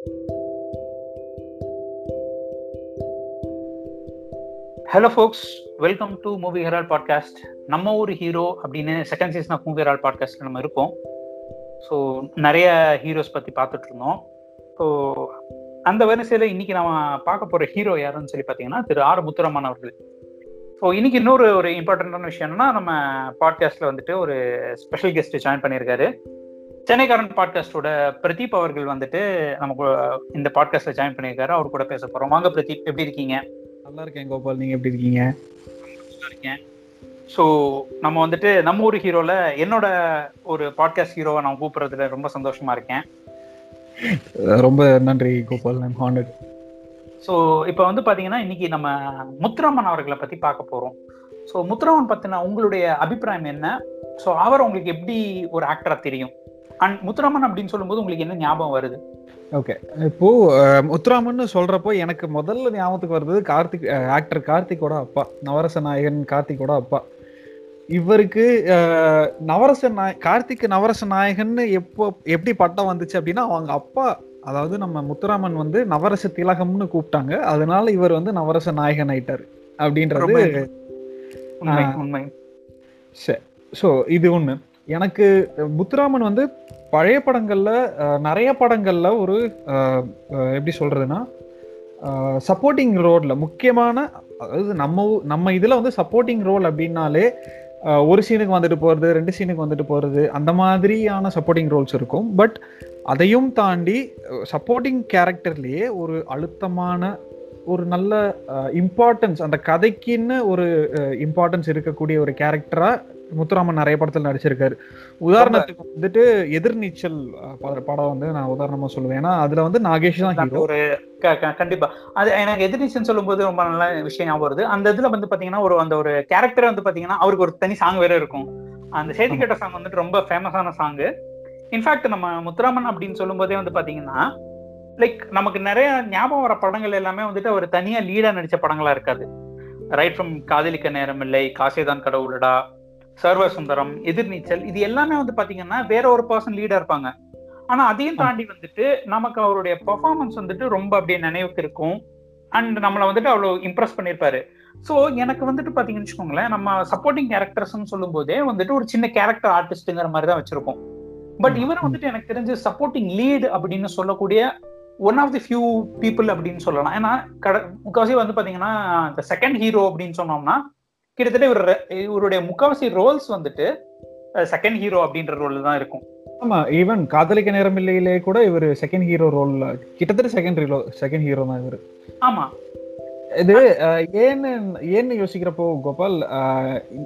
Hello folks welcome to movie herald podcast நம்ம ஊர் hero அப்படின்னு second season of movie herald podcast நம்ம இருக்கோம். ஸோ நிறைய ஹீரோஸ் பற்றி பார்த்துட்டு இருந்தோம். ஸோ அந்த வரிசையில் இன்னைக்கு நம்ம பார்க்க போகிற ஹீரோ யாருன்னு சொல்லி பார்த்தீங்கன்னா திரு ஆர் முத்துரமன் அவர்கள். ஸோ இன்னைக்கு இன்னொரு ஒரு இம்பார்ட்டண்ட்டான விஷயம் என்னன்னா நம்ம பாட்காஸ்ட்ல வந்துட்டு ஒரு ஸ்பெஷல் கெஸ்ட் ஜாயின் பண்ணியிருக்காரு. சென்னைக்காரன் பாட்காஸ்டோட பிரதீப் அவர்கள் வந்துட்டு நமக்கு இந்த பாட்காஸ்ட்ல ஜாயின் பண்ணியிருக்காரு. அவர் கூட பேச போறோம். வாங்க பிரதீப் எப்படி இருக்கீங்க? நல்லா இருக்கேன் கோபால். நீங்க எப்படி இருக்கீங்க? நல்லா இருக்கேன். ஸோ நம்ம வந்துட்டு நம்ம ஊர் ஹீரோல என்னோட ஒரு பாட்காஸ்ட் ஹீரோவை நான் கூப்பிடுறதுல ரொம்ப சந்தோஷமா இருக்கேன். ரொம்ப நன்றி கோபால். ஐம் ஹானர்ட் ஸோ இப்போ வந்து பார்த்தீங்கன்னா இன்னைக்கு நம்ம முத்துராமன் அவர்களை பற்றி பார்க்க போகிறோம் ஸோ முத்துராமன் பற்றின உங்களுடைய அபிப்பிராயம் என்ன? ஸோ அவர் உங்களுக்கு எப்படி ஒரு ஆக்டராக தெரியும்? அண்ட் முத்துராமன் அப்படின்னு சொல்லும்போது உங்களுக்கு என்ன ஞாபகம் வருது? ஓகே இப்போ அஹ், முத்துராமன்னு சொல்றப்போ எனக்கு முதல்ல ஞாபகத்துக்கு வருது கார்த்திக் ஆக்டர் கார்த்திக்கோட அப்பா. நவரச நாயகன் கார்த்திக்கோட அப்பா. இவருக்கு நவரச நாய் கார்த்திக் நவரச நாயகன்னு எப்போ எப்படி பட்டம் வந்துச்சு அப்படின்னா அவங்க அப்பா அதாவது நம்ம முத்துராமன் வந்து நவரச திலகம்னு கூப்பிட்டாங்க. அதனால இவர் வந்து நவரச நாயகன் ஆயிட்டாரு அப்படின்றது. உண்மை ஸோ இது ஒன்று எனக்கு முத்துராமன் வந்து பழைய படங்கள்ல நிறைய படங்கள்ல ஒரு எப்படி சொல்றதுன்னா சப்போர்ட்டிங் ரோல்ல முக்கியமான அதாவது நம்ம நம்ம இதுல வந்து சப்போர்ட்டிங் ரோல் அப்படின்னாலே ஒரு சீனுக்கு வந்துட்டு போறது ரெண்டு சீனுக்கு வந்துட்டு போறது அந்த மாதிரியான சப்போர்ட்டிங் ரோல்ஸ் இருக்கும். பட் அதையும் தாண்டி சப்போர்ட்டிங் கேரக்டர்லேயே ஒரு அழுத்தமான ஒரு நல்ல இம்பார்ட்டன்ஸ் அந்த கதைக்குன்னு ஒரு இம்பார்ட்டன்ஸ் இருக்கக்கூடிய ஒரு கேரக்டரா முத்துராமன் நிறைய படத்துல நடிச்சிருக்காரு. உதாரணத்துக்கு வந்துட்டு எதிர்நீச்சல் படம் வந்து நான் உதாரணமா சொல்லுவேன். ஏன்னா அதுல வந்து நாகேஷ் தான் ஒரு கண்டிப்பா. அது எனக்கு எதிர்நீச்சல் சொல்லும்போது ரொம்ப நல்ல விஷயம் ஞாபகம் வருது. அந்த இதுல வந்து பாத்தீங்கன்னா ஒரு அந்த ஒரு கேரக்டர் வந்து பாத்தீங்கன்னா அவருக்கு ஒரு தனி சாங் வேற இருக்கும். அந்த சேதி கேட்ட சாங் வந்துட்டு ரொம்ப ஃபேமஸான சாங் இன்ஃபேக்ட் நம்ம முத்துராமன் அப்படின்னு சொல்லும்போதே வந்து பாத்தீங்கன்னா லைக் நமக்கு நிறைய ஞாபகம் வர படங்கள் எல்லாமே வந்துட்டு அவர் தனியா லீடா நடிச்ச படங்களா இருக்காது. ரைட் ஃப்ரம் காதலிக்க நேரம் இல்லை காசேதான் கடவுளடா சர்வ சுந்தரம் எதிர்நீச்சல் இது எல்லாமே வந்து பாத்தீங்கன்னா வேற ஒரு பர்சன் லீடா இருப்பாங்க. ஆனா அதையும் தாண்டி வந்துட்டு நமக்கு அவருடைய பெர்ஃபார்மன்ஸ் வந்துட்டு ரொம்ப அப்படியே நினைவுக்கு இருக்கும். அண்ட் நம்மளை வந்துட்டு அவ்வளவு இம்ப்ரெஸ் பண்ணியிருப்பாரு. ஸோ எனக்கு வந்துட்டு பாத்தீங்கன்னு வச்சுக்கோங்களேன் நம்ம சப்போர்ட்டிங் கேரக்டர்ஸ்னு சொல்லும் போதே வந்துட்டு ஒரு சின்ன கேரக்டர் ஆர்டிஸ்ட்ங்கிற மாதிரி தான் வச்சிருக்கோம் பட் இவர். வந்துட்டு எனக்கு தெரிஞ்சு சப்போர்ட்டிங் லீட் அப்படின்னு சொல்லக்கூடிய one of the few people அப்படின்னு சொல்லலாம். ஏன்னா கட முக்காவாசி வந்து பாத்தீங்கன்னா இந்த செகண்ட் ஹீரோ அப்படின்னு சொன்னோம்னா கிட்டத்தட்ட இவர் இவருடைய முக்காவாசி ரோல்ஸ் வந்துட்டு செகண்ட் ஹீரோ அப்படின்ற ரோல் தான் இருக்கும். ஆமா ஈவன் காதலிக்க நேரம் இல்லையிலே கூட இவர் செகண்ட் ஹீரோ ரோல்ல கிட்டத்தட்ட செகண்ட் ஹீரோ செகண்ட் ஹீரோ தான் இவர். ஆமா. இது ஏன்னு ஏன்னு யோசிக்கிறப்போ கோபால்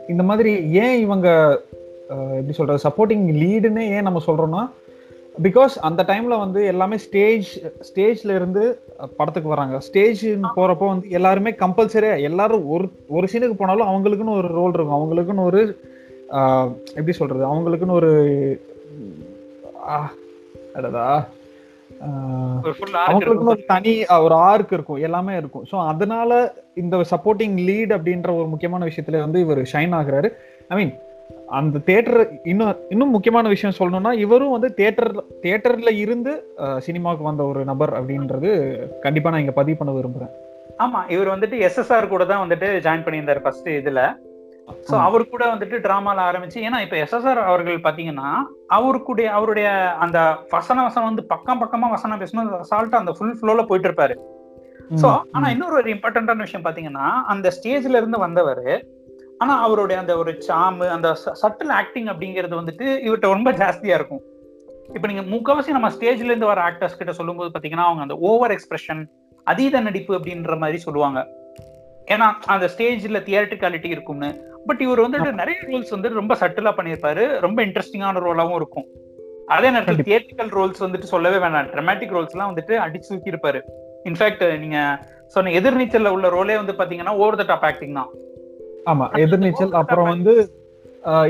இந்த- மாதிரி ஏன் இவங்க எப்படி சொல்றது சப்போர்ட்டிங் லீடுன்னு ஏன் நம்ம சொல்றோம்னா பிகாஸ் அந்த டைம்ல வந்து எல்லாமே ஸ்டேஜ் ஸ்டேஜ்ல இருந்து படத்துக்கு வராங்க. ஸ்டேஜ் போறப்போ வந்து எல்லாருமே கம்பல்சரியா எல்லாரும் ஒரு ஒரு சீனுக்கு போனாலும் அவங்களுக்குன்னு ஒரு ரோல் இருக்கும். அவங்களுக்குன்னு ஒரு எப்படி சொல்றது? அவங்களுக்குன்னு ஒரு அவங்களுக்குன்னு ஒரு தனி ஒரு ஆர்க் இருக்கும். எல்லாமே இருக்கும். ஸோ அதனால இந்த சப்போர்ட்டிங் லீட் அப்படின்ற ஒரு முக்கியமான விஷயத்துல வந்து இவர் ஷைன் ஆகுறாரு. ஐ மீன் அந்த தேட்டர் இன்னும் இன்னும் முக்கியமான விஷயம் சொல்லணும்னா இவரும் வந்து தேட்டர் தேட்டர்ல இருந்து சினிமாவுக்கு வந்த ஒரு நபர் அப்படின்றது கண்டிப்பா நான் இங்க பதிவு பண்ண விரும்புறேன். ஆமா இவர் வந்துட்டு எஸ்எஸ்ஆர் கூட தான் வந்துட்டு ஜாயின் பண்ணியிருந்தாரு ஃபர்ஸ்ட் இதுல. சோ அவர் கூட வந்துட்டு டிராமால ஆரம்பிச்சு ஏன்னா இப்ப எஸ்எஸ்ஆர் அவர்கள் பாத்தீங்கன்னா அவருக்குடைய அவருடைய அந்த வசன வசனம் வந்து பக்கம் பக்கமா வசனம் பேசணும் அசால்ட்டா அந்த ஃபுல் ஃப்ளோல போயிட்டு இருப்பாரு சோ ஆனா. இன்னொரு ஒரு இம்பார்ட்டன்டான விஷயம் பாத்தீங்கன்னா அந்த ஸ்டேஜ்ல இருந்து வந்தவர் ஆனா அவருடைய அந்த ஒரு சாமு அந்த சட்டில் ஆக்டிங் அப்படிங்கிறது வந்துட்டு இவர்கிட்ட ரொம்ப ஜாஸ்தியா இருக்கும். இப்ப நீங்க முக்காவாசி நம்ம ஸ்டேஜ்ல இருந்து வர ஆக்டர்ஸ் கிட்ட சொல்லும்போது பாத்தீங்கன்னா அவங்க அந்த ஓவர் எக்ஸ்பிரஷன் அதீத நடிப்பு அப்படின்ற மாதிரி சொல்லுவாங்க. ஏன்னா அந்த ஸ்டேஜ்ல தியேட்ரிகாலிட்டி இருக்கும்னு. பட் இவர் வந்துட்டு நிறைய ரோல்ஸ் வந்து ரொம்ப சட்டிலா பண்ணியிருப்பாரு. ரொம்ப இன்ட்ரெஸ்டிங்கான ரோலாவும் இருக்கும். அதே நேரத்தில் கண்டிப்பா. தியேட்ரிக்கல் ரோல்ஸ் வந்துட்டு சொல்லவே வேண்டாம் ட்ரமாட்டிக் ரோல்ஸ் எல்லாம் வந்துட்டு அடிச்சு தூக்கி இருப்பாரு இன்ஃபேக்ட் நீங்க சொன்ன எதிர்நீச்சல்ல உள்ள ரோலே வந்து பாத்தீங்கன்னா ஓவர் த டாப் ஆக்டிங் தான். ஆமா எதிர்நீச்சல் அப்புறம் வந்து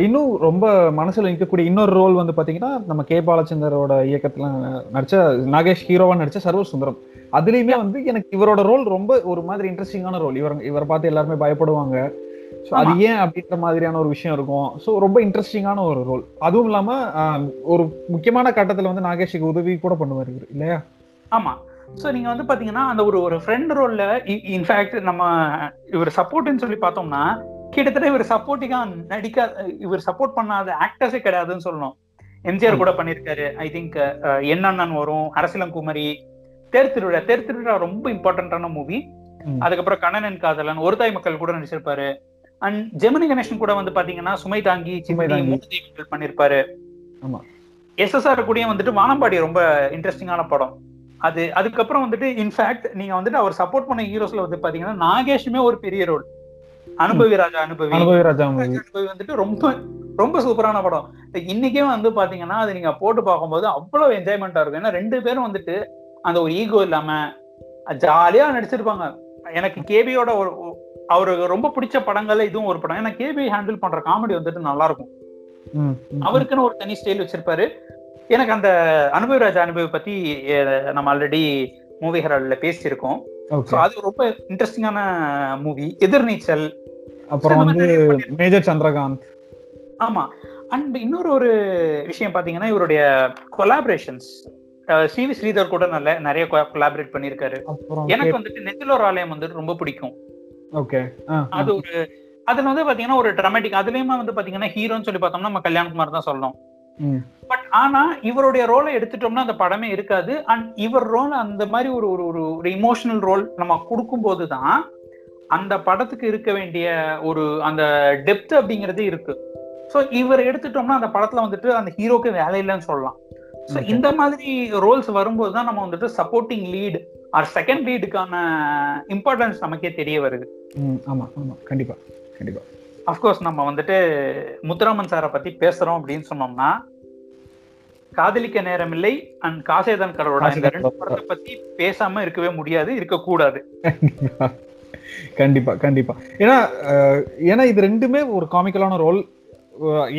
இன்னும் ரொம்ப மனசுல நிற்கக்கூடிய இன்னொரு ரோல் வந்து பாத்தீங்கன்னா நம்ம கே. பாலச்சந்தரோட இயக்கத்துல நடிச்ச நாகேஷ் ஹீரோவா நடிச்ச சர்வ சுந்தரம் அதுலயுமே வந்து எனக்கு இவரோட ரோல் ரொம்ப ஒரு மாதிரி இன்ட்ரெஸ்டிங்கான ரோல் இவர் இவரை பார்த்து எல்லாருமே பயப்படுவாங்க. ஸோ அது. ஏன் அப்படின்ற மாதிரியான ஒரு விஷயம் இருக்கும். ஸோ ரொம்ப இன்ட்ரெஸ்டிங்கான ஒரு ரோல் அதுவும் இல்லாம ஒரு முக்கியமான கட்டத்துல வந்து நாகேஷுக்கு உதவி கூட பண்ணுவார் இவர் இல்லையா? ஆமா. சோ நீங்க வந்து பாத்தீங்கன்னா அந்த ஒரு ஒரு ஃப்ரெண்ட் ரோல்ல இன்ஃபேக்ட் நம்ம இவர் சப்போர்ட்னு சொல்லி பார்த்தோம்னா கிட்டத்தட்ட இவர் சப்போர்ட்டிங்கா நடிக்க இவர் சப்போர்ட் பண்ணாத ஆக்டர்ஸே கிடையாதுன்னு சொல்லணும் எம்ஜிஆர் கூட பண்ணிருக்காரு ஐ திங்க் என்னண்ணன் வரும் அரசியலங்குமரி தேர் திருவிழா தேர் திருவிழா ரொம்ப இம்பார்ட்டன்டான மூவி. அதுக்கப்புறம் கண்ணனன் காதலன் ஒரு தாய் மக்கள் கூட நடிச்சிருப்பாரு அண்ட் ஜெமினி கணேசன் கூட வந்து பாத்தீங்கன்னா சுமை தாங்கி சிமை தாங்கி. பண்ணிருப்பாரு. எஸ்எஸ்ஆர் கூடயும் வந்துட்டு வானம்பாடி ரொம்ப இன்ட்ரெஸ்டிங்கான படம் அது அதுக்கப்புறம் வந்துட்டு இன்ஃபேக்ட் நீங்க வந்துட்டு அவர் சப்போர்ட் பண்ண ஹீரோஸ்ல வந்து பாத்தீங்கன்னா நாகேஷுமே ஒரு பெரிய ரோல் அனுபவி ராஜா அனுபவி. அனுபவி ராஜா. அனுபவி வந்துட்டு ரொம்ப ரொம்ப சூப்பரான படம். இன்னைக்கே வந்து பாத்தீங்கன்னா அது நீங்க போட்டு பார்க்கும்போது அவ்வளவு என்ஜாய்மெண்டா இருக்கும். ஏன்னா ரெண்டு பேரும் வந்துட்டு அந்த ஒரு ஈகோ இல்லாம ஜாலியா நடிச்சிருப்பாங்க. எனக்கு கேபியோட ஒரு அவருக்கு ரொம்ப பிடிச்ச படங்கள்ல இதுவும் ஒரு படம். ஏன்னா கேபி ஹேண்டில் பண்ற காமெடி வந்துட்டு நல்லா இருக்கும். அவருக்குன்னு ஒரு தனி ஸ்டைல் வச்சிருப்பாரு. எனக்கு அந்த அனுபவி ராஜா அனுபவி பத்தி நம்ம ஆல்ரெடி மூவி ஹெரால்ட்ல பேசியிருக்கோம். அது ரொம்ப இன்ட்ரெஸ்டிங்கான மூவி எதிர்நீச்சல். அப்புறம் வந்து. மேஜர் சந்திரகாந்த். ஆமா. அண்ட் இன்னொரு ஒரு விஷயம் பாத்தீங்கன்னா இவருடைய கொலாபரேஷன்ஸ் சிவி ஸ்ரீதர் கூட நல்ல நிறைய கொலாபரேட் பண்ணிருக்காரு எனக்கு வந்துட்டு நெத்திலோர் ஆலயம் வந்துட்டு ரொம்ப பிடிக்கும். ஓகே அது ஒரு அதுல வந்து பாத்தீங்கன்னா ஒரு ட்ராமேட்டிக் அதுலயுமே வந்து பாத்தீங்கன்னா ஹீரோன்னு சொல்லி பார்த்தோம்னா நம்ம கல்யாண்குமார் தான் சொல்லணும். பட் ஆனா இவருடைய ரோலை எடுத்துட்டோம்னா அந்த படமே இருக்காது. அண்ட் இவர் ரோல் அந்த மாதிரி ஒரு ஒரு ஒரு இமோஷனல் ரோல் நம்ம கொடுக்கும்போது தான் அந்த படத்துக்கு இருக்க வேண்டிய ஒரு அந்த டெப்த் அப்படிங்கிறது இருக்கு. ஸோ இவர் எடுத்துட்டோம்னா அந்த படத்துல வந்துட்டு அந்த ஹீரோக்கு வேலை இல்லைன்னு சொல்லலாம். ஸோ. இந்த மாதிரி ரோல்ஸ் வரும்போது தான் நம்ம வந்துட்டு சப்போர்ட்டிங் லீட் ஆர் செகண்ட் லீடுக்கான இம்பார்ட்டன்ஸ் நமக்கே தெரிய வருது. ஆமா ஆமா. கண்டிப்பா கண்டிப்பா. அஃப்கோர்ஸ் நம்ம வந்துட்டு முத்துராமன் சாரை பத்தி பேசுறோம் அப்படின்னு சொன்னோம்னா காதலிக்க நேரமில்லை அண்ட் காசேதான் கடவுளோட இந்த ரெண்டு படத்தை பத்தி பேசாம இருக்கவே முடியாது இருக்கக்கூடாது. கண்டிப்பா. கண்டிப்பா ஏன்னா ஏன்னா இது ரெண்டுமே ஒரு காமிக்கலான ரோல்.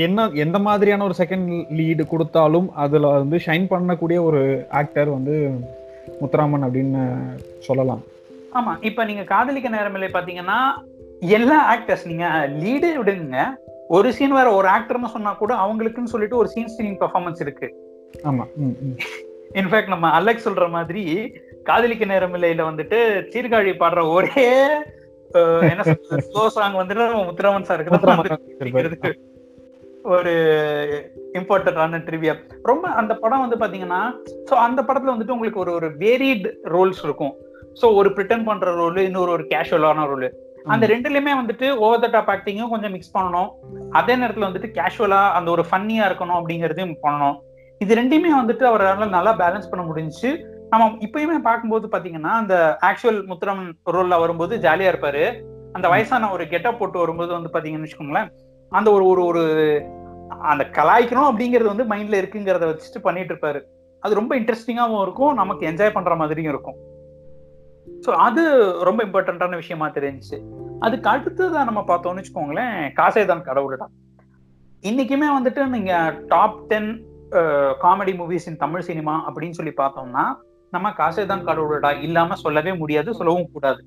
என்ன எந்த மாதிரியான ஒரு செகண்ட் லீடு கொடுத்தாலும் அதுல வந்து ஷைன் பண்ணக்கூடிய ஒரு ஆக்டர் வந்து முத்துராமன் அப்படின்னு சொல்லலாம். ஆமா இப்ப நீங்க காதலிக்க நேரமில்லை பாத்தீங்கன்னா எல்லா ஆக்டர்ஸ் நீங்க லீடே விடுங்க. ஒரு சீன் வேற ஒரு ஆக்டர்னு சொன்னா கூட அவங்களுக்குன்னு சொல்லிட்டு ஒரு சீன் ஸ்டீலிங் பெர்ஃபார்மன்ஸ் இருக்கு. ஆமா. இன்ஃபேக்ட் நம்ம அலெக்ஸ் சொல்ற மாதிரி காதலிக்க நேரமில்லையில வந்துட்டு சீர்காழி பாடுற ஒரே என்ன சொல்றது ஸ்லோ சாங் வந்துட்டு முத்துராமன் சாருக்கு. அப்படிங்கிறது ஒரு இம்பார்ட்டன்டான ட்ரிவியா ரொம்ப அந்த படம் வந்து பாத்தீங்கன்னா சோ அந்த படத்துல வந்துட்டு உங்களுக்கு ஒரு ஒரு வேரிட் ரோல்ஸ் இருக்கும். சோ ஒரு பிரிட்டன் பண்ற ரோல் இன்னொரு ஒரு கேஷுவலான ரோல் அந்த ரெண்டுலயுமே வந்துட்டு ஓவர் த டாப் ஆக்டிங்கும் கொஞ்சம் மிக்ஸ் பண்ணணும். அதே நேரத்துல வந்துட்டு கேஷுவலா அந்த ஒரு ஃபன்னியா இருக்கணும் அப்படிங்கறதையும் பண்ணணும். இது ரெண்டையுமே வந்துட்டு அவரால் நல்லா பேலன்ஸ் பண்ண முடிஞ்சுச்சு. நம்ம இப்பயுமே பார்க்கும்போது பாத்தீங்கன்னா அந்த ஆக்சுவல் முத்துராமன் ரோல்ல வரும்போது ஜாலியா இருப்பாரு. அந்த வயசான ஒரு கெட்டப் போட்டு வரும்போது வந்து பாத்தீங்கன்னு வச்சுக்கோங்களேன் அந்த ஒரு ஒரு ஒரு அந்த கலாய்க்கணும் அப்படிங்கிறது வந்து மைண்ட்ல இருக்குங்கிறத வச்சுட்டு பண்ணிட்டு இருப்பாரு. அது ரொம்ப இன்ட்ரெஸ்டிங்காவும் இருக்கும் நமக்கு என்ஜாய் பண்ற மாதிரியும் இருக்கும். ஸோ அது ரொம்ப இம்பார்ட்டன்டான விஷயமா தெரிஞ்சிச்சு. அதுக்கு அடுத்ததான் நம்ம பார்த்தோம்னு வச்சுக்கோங்களேன் காசேதான் கடவுள்டா இன்னைக்குமே வந்துட்டு நீங்க top ten comedy movies in Tamil cinema அப்படின்னு சொல்லி பார்த்தோம்னா நம்ம காசேதான் கடவுள்டா இல்லாம சொல்லவே முடியாது சொல்லவும் கூடாது.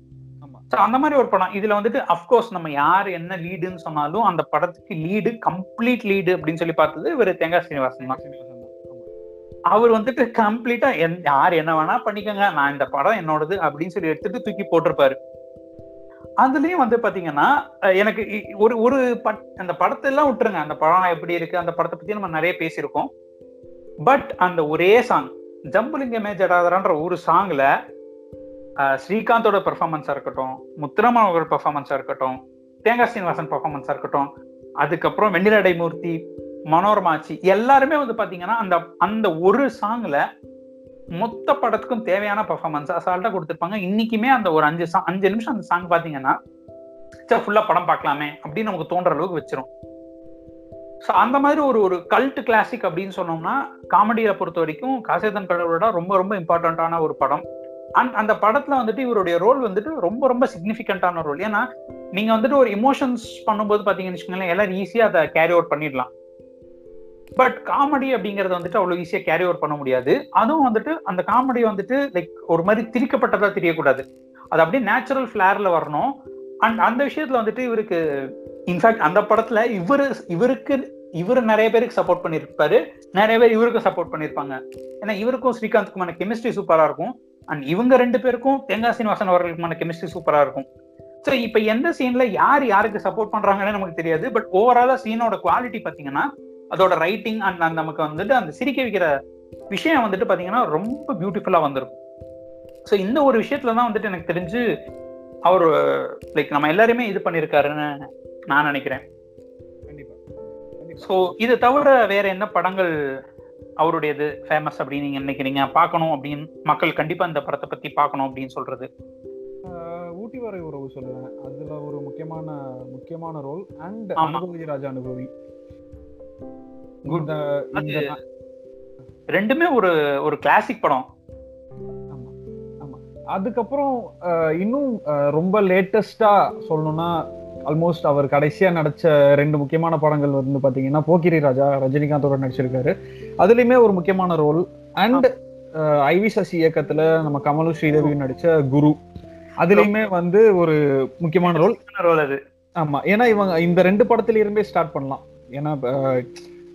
ஸோ அந்த மாதிரி ஒரு படம். இதுல வந்துட்டு அஃப்கோர்ஸ் நம்ம யார் என்ன லீடுன்னு சொன்னாலும் அந்த படத்துக்கு லீடு கம்ப்ளீட் லீடு அப்படின்னு சொல்லி பார்த்தது இவர் தேங்காய் சீனிவாசன் தான். அவர் வந்துட்டு கம்ப்ளீட்டா யார் என்ன வேணா பண்ணிக்கோங்க நான் இந்த படம் என்னோடது அப்படின்னு சொல்லி எடுத்துட்டு தூக்கி போட்டிருப்பாரு. அதுலயும் வந்து பாத்தீங்கன்னா எனக்கு இ- ஒரு ஒரு பட் அந்த படத்தை எல்லாம் விட்டுருங்க. அந்த படம் எப்படி இருக்கு அந்த படத்தை பத்தி நம்ம நிறைய பேசியிருக்கோம். பட் அந்த ஒரே சாங் ஜம்புலிங்க மேஜடாதரான்ற ஒரு சாங்ல ஸ்ரீகாந்தோட பெர்ஃபார்மன்ஸா இருக்கட்டும் முத்துராமன் அவர்கள் பெர்ஃபார்மன்ஸா இருக்கட்டும் தேங்காய் சீனிவாசன் பெர்ஃபார்மன்ஸா இருக்கட்டும் அதுக்கப்புறம் வெண்ணிலடை மூர்த்தி மனோரமாச்சி. எல்லாருமே வந்து பாத்தீங்கன்னா அந்த அந்த ஒரு சாங்ல மொத்த படத்துக்கும் தேவையான பர்ஃபார்மன்ஸ் அசால்ட்டா கொடுத்துருப்பாங்க. இன்னைக்குமே அந்த ஒரு அஞ்சு song- அஞ்சு நிமிஷம் அந்த சாங் பாத்தீங்கன்னா ஃபுல்லா படம் பார்க்கலாமே அப்படின்னு நமக்கு தோன்ற அளவுக்கு வச்சிரும். ஸோ அந்த மாதிரி ஒரு ஒரு கல்ட் கிளாசிக் அப்படின்னு சொன்னோம்னா காமெடியை பொறுத்த வரைக்கும் காசேதன் கடவுளோட ரொம்ப ரொம்ப இம்பார்ட்டண்ட்டான ஒரு படம். அண்ட் அந்த படத்துல வந்துட்டு இவருடைய ரோல் வந்துட்டு ரொம்ப ரொம்ப சிக்னிஃபிகண்டான ரோல் ஏன்னா நீங்க வந்துட்டு ஒரு இமோஷன்ஸ் பண்ணும்போது பாத்தீங்கன்னு வச்சுக்கோங்களேன் எல்லாரும் ஈஸியா அதை கேரி அவுட் பண்ணிடலாம். பட் காமெடி அப்படிங்கறத வந்துட்டு அவ்வளவு ஈஸியா கேரி ஓவர் பண்ண முடியாது. அதுவும் வந்துட்டு அந்த காமெடி வந்துட்டு லைக் ஒரு மாதிரி திரிக்கப்பட்டதா தெரியக்கூடாது. அது அப்படியே நேச்சுரல் ஃபிளேர்ல வரணும். அண்ட் அந்த விஷயத்துல வந்துட்டு இவருக்கு இன்ஃபேக்ட் அந்த படத்துல இவரு இவருக்கு இவரு நிறைய பேருக்கு சப்போர்ட் பண்ணிருப்பாரு நிறைய பேர் இவருக்கும் சப்போர்ட் பண்ணிருப்பாங்க ஏன்னா இவருக்கும் ஸ்ரீகாந்த்க்குமான கெமிஸ்ட்ரி சூப்பரா இருக்கும். அண்ட் இவங்க ரெண்டு பேருக்கும் தேங்காய் சீனிவாசன் அவர்களுக்குமான கெமிஸ்ட்ரி சூப்பரா இருக்கும். ஸோ இப்போ எந்த சீன்ல யார் யாருக்கு சப்போர்ட் பண்றாங்கன்னு நமக்கு தெரியாது. பட் ஓவராலா சீனோட குவாலிட்டி பாத்தீங்கன்னா அதோட ரைட்டிங் அண்ட் அந்த நமக்கு வந்துட்டு அந்த சிரிக்க வைக்கிற விஷயம் வந்துட்டு பாத்தீங்கன்னா ரொம்ப பியூட்டிஃபுல்லா வந்திருக்கும். ஸோ இந்த ஒரு விஷயத்துல தான் வந்துட்டு எனக்கு தெரிஞ்சு அவர் லைக் நம்ம எல்லாருமே இது பண்ணியிருக்காருன்னு நான் நினைக்கிறேன். ஸோ இது தவிர வேற என்ன படங்கள் அவருடையது ஃபேமஸ் அப்படின்னு நீங்க நினைக்கிறீங்க? பார்க்கணும் அப்படின்னு மக்கள் கண்டிப்பா இந்த படத்தை பத்தி பார்க்கணும் அப்படின்னு சொல்றது. ஊட்டி வரை உறவு சொல்லுவேன். அதுல ஒரு முக்கியமான முக்கியமான ரோல் அண்ட். அனுபவி ராஜா அனுபவி. ரெண்டுமே ஒரு ஒரு கிளாசிக் படம். அதுக்கப்புறம் இன்னும் ரொம்ப லேட்டஸ்டா சொல்லணும்னா ஆல்மோஸ்ட் அவர் கடைசியா நடிச்ச ரெண்டு முக்கியமான படங்கள் வந்து பாத்தீங்கன்னா போக்கிரி ராஜா ரஜினிகாந்தோட நடிச்சிருக்காரு. அதுலயுமே ஒரு முக்கியமான ரோல் அண்ட் ஐவி சசி இயக்கத்துல நம்ம கமலு ஸ்ரீதேவி நடிச்ச குரு. அதுலயுமே வந்து ஒரு முக்கியமான ரோல் ரோல் அது. ஆமா. ஏன்னா இவங்க இந்த ரெண்டு படத்துல இருந்தே ஸ்டார்ட் பண்ணலாம். ஏன்னா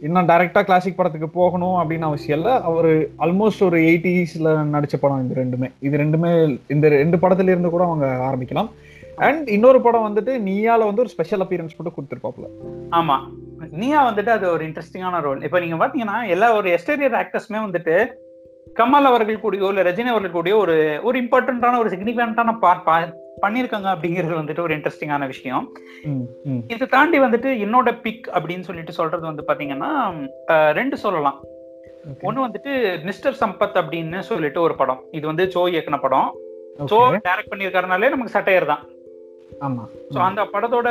இன்னும் டைரக்டா கிளாசிக் படத்துக்கு போகணும் அப்படின்னு அவசியம் இல்ல. அவர் ஆல்மோஸ்ட் ஒரு எயிட்டிஸ்ல நடிச்ச படம் இது ரெண்டுமே. இது ரெண்டுமே இந்த ரெண்டு படத்துல இருந்து கூட அவங்க ஆரம்பிக்கலாம். அண்ட் இன்னொரு படம் வந்துட்டு நீயால வந்து ஒரு ஸ்பெஷல் அப்பியரன்ஸ் போட்டு கொடுத்துருப்பாப்ல ஆமா. நீயா வந்துட்டு அது ஒரு இன்ட்ரெஸ்டிங்கான ரோல் இப்போ நீங்க பாத்தீங்கன்னா எல்லா ஒரு எஸ்டேரியர் ஆக்டர்ஸ்மே வந்துட்டு கமல் அவர்கள் கூடயோ இல்ல ரஜினி அவர்கள் கூடயோ ஒரு ஒரு இம்பார்ட்டன்டான ஒரு சிக்னிஃபிகண்டான பார்ட் பண்ணிருக்காங்க அப்படிங்கிறது வந்துட்டு ஒரு இன்ட்ரெஸ்டிங்கான விஷயம். இது தாண்டி வந்துட்டு என்னோட பிக் அப்படின்னு சொல்லிட்டு சொல்றது வந்து பாத்தீங்கன்னா ரெண்டு சொல்லலாம். ஒண்ணு வந்துட்டு மிஸ்டர் சம்பத் அப்படின்னு சொல்லிட்டு ஒரு படம். இது வந்து சோ இயக்குன படம். சோ. டைரக்ட் பண்ணியிருக்காருனாலே நமக்கு சட்டையர் தான். ஆமா. ஸோ அந்த படத்தோட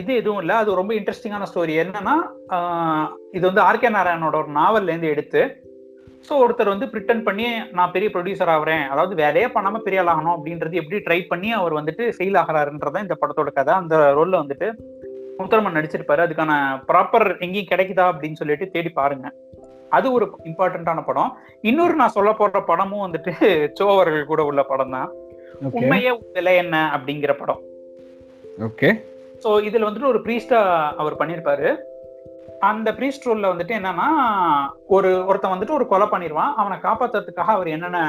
இது எதுவும் இல்லை. அது ரொம்ப இன்ட்ரெஸ்டிங்கான ஸ்டோரி என்னன்னா இது வந்து ஆர்கே நாராயணோட ஒரு நாவல்ல இருந்து எடுத்து ஸோ ஒருத்தர் வந்து பிரிட்டன் பண்ணி நான் பெரிய ப்ரொடியூசர் ஆகிறேன் அதாவது வேலையே பண்ணாம பெரிய ஆகணும் அப்படின்றது எப்படி ட்ரை பண்ணி அவர் வந்துட்டு ஃபெயில் ஆகிறாருன்றதான் இந்த படத்தோட கதை. அந்த ரோல்ல வந்துட்டு முத்தரமன் நடிச்சிருப்பாரு. அதுக்கான ப்ராப்பர் எங்கேயும் கிடைக்குதா அப்படின்னு சொல்லிட்டு தேடி பாருங்க. அது ஒரு இம்பார்ட்டன்டான படம். இன்னொரு நான் சொல்ல போற படமும் வந்துட்டு சோ அவர்கள் கூட உள்ள படம் தான். உண்மையே விலை என்ன அப்படிங்கிற படம். ஓகே ஸோ இதுல வந்துட்டு ஒரு ப்ரீஸ்டா அவர் பண்ணியிருப்பாரு அந்த ப்ரீஸ்ட் ரோல்ல வந்துட்டு என்னன்னா ஒரு ஒருத்தன் வந்துட்டு ஒரு கொலை பண்ணிடுவான் அவனை காப்பாத்துறதுக்காக அவர் என்னென்ன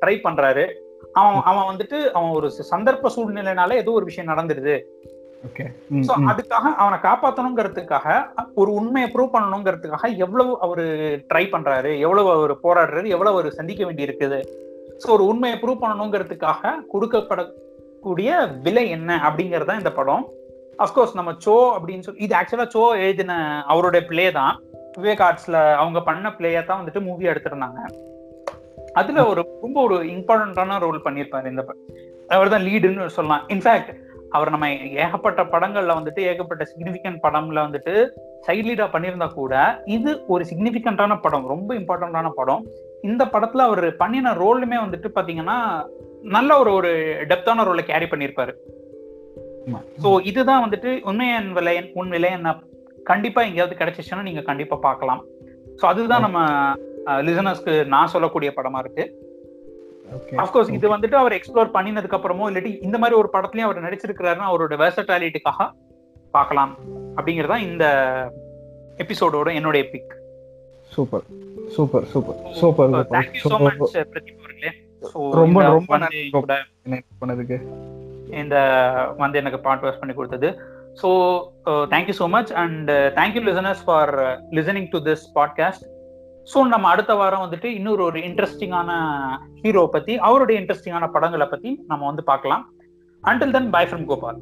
ட்ரை பண்றாரு. அவன் அவன் வந்துட்டு அவன் ஒரு சந்தர்ப்ப சூழ்நிலைனால ஏதோ ஒரு விஷயம் நடந்துருது அதுக்காக அவனை காப்பாத்தணுங்கிறதுக்காக ஒரு உண்மையை ப்ரூவ் பண்ணணுங்கிறதுக்காக எவ்வளவு அவரு ட்ரை பண்றாரு எவ்வளவு அவர் போராடுறாரு எவ்வளவு அவர் சந்திக்க வேண்டி இருக்குது ஸோ ஒரு உண்மையை ப்ரூவ் பண்ணணுங்கிறதுக்காக கொடுக்கப்படக்கூடிய விலை என்ன அப்படிங்கறதுதான் இந்த படம். அஃப்கோர்ஸ் நம்ம சோ அப்படின்னு சொல்லி இது ஆக்சுவலா சோ எழுதின அவருடைய பிளே தான். விவேக் ஆர்ட்ஸ்ல அவங்க பண்ண பிளேயை தான் வந்துட்டு மூவி எடுத்திருந்தாங்க. அதுல ஒரு ரொம்ப ஒரு இம்பார்ட்டன்டான ரோல் பண்ணியிருப்பாரு இந்த அவர் தான் லீடுன்னு சொல்லலாம். இன்ஃபேக்ட் அவர் நம்ம ஏகப்பட்ட படங்கள்ல வந்துட்டு ஏகப்பட்ட சிக்னிபிகன்ட் படம்ல வந்துட்டு சைட் லீடா பண்ணியிருந்தா கூட இது ஒரு சிக்னிபிகண்டான படம் ரொம்ப இம்பார்ட்டன்டான படம். இந்த படத்துல அவர் பண்ணின ரோலுமே வந்துட்டு பாத்தீங்கன்னா நல்ல ஒரு ஒரு டெப்தான ரோலை கேரி பண்ணியிருப்பாரு. ஸோ இதுதான் வந்துட்டு உண்மையன் விலை உன் விலை என்ன? கண்டிப்பா எங்கேயாவது கிடைச்சிச்சுன்னா நீங்க கண்டிப்பா பார்க்கலாம். ஸோ அதுதான் நம்ம லிசனர்ஸ்க்கு நான் சொல்லக்கூடிய படமா இருக்கு. அப்கோர்ஸ் இது வந்துட்டு அவர் எக்ஸ்ப்ளோர் பண்ணினதுக்கு அப்புறமோ இல்லாட்டி இந்த மாதிரி ஒரு படத்துலயும் அவர் நடிச்சிருக்கிறாருன்னா அவரோட வேர்சட்டாலிட்டிக்காக பார்க்கலாம். அப்படிங்கறதா இந்த எபிசோடோட என்னுடைய pick super. Super super. Super thank you so much Pradeep அவர்களே. ரொம்ப ரொம்ப நன்றி. பண்ணதுக்கு. இந்த வந்து எனக்கு பாட் வாஷ் பண்ணி கொடுத்தது. So thank you so much and thank you listeners for listening to this podcast so நம்ம அடுத்த வாரம் வந்துட்டு இன்னொரு ஒரு இன்ட்ரெஸ்டிங்கான ஹீரோ பத்தி அவருடைய இன்ட்ரெஸ்டிங்கான படங்களை பத்தி நம்ம வந்து பார்க்கலாம். Until then bye from Gopal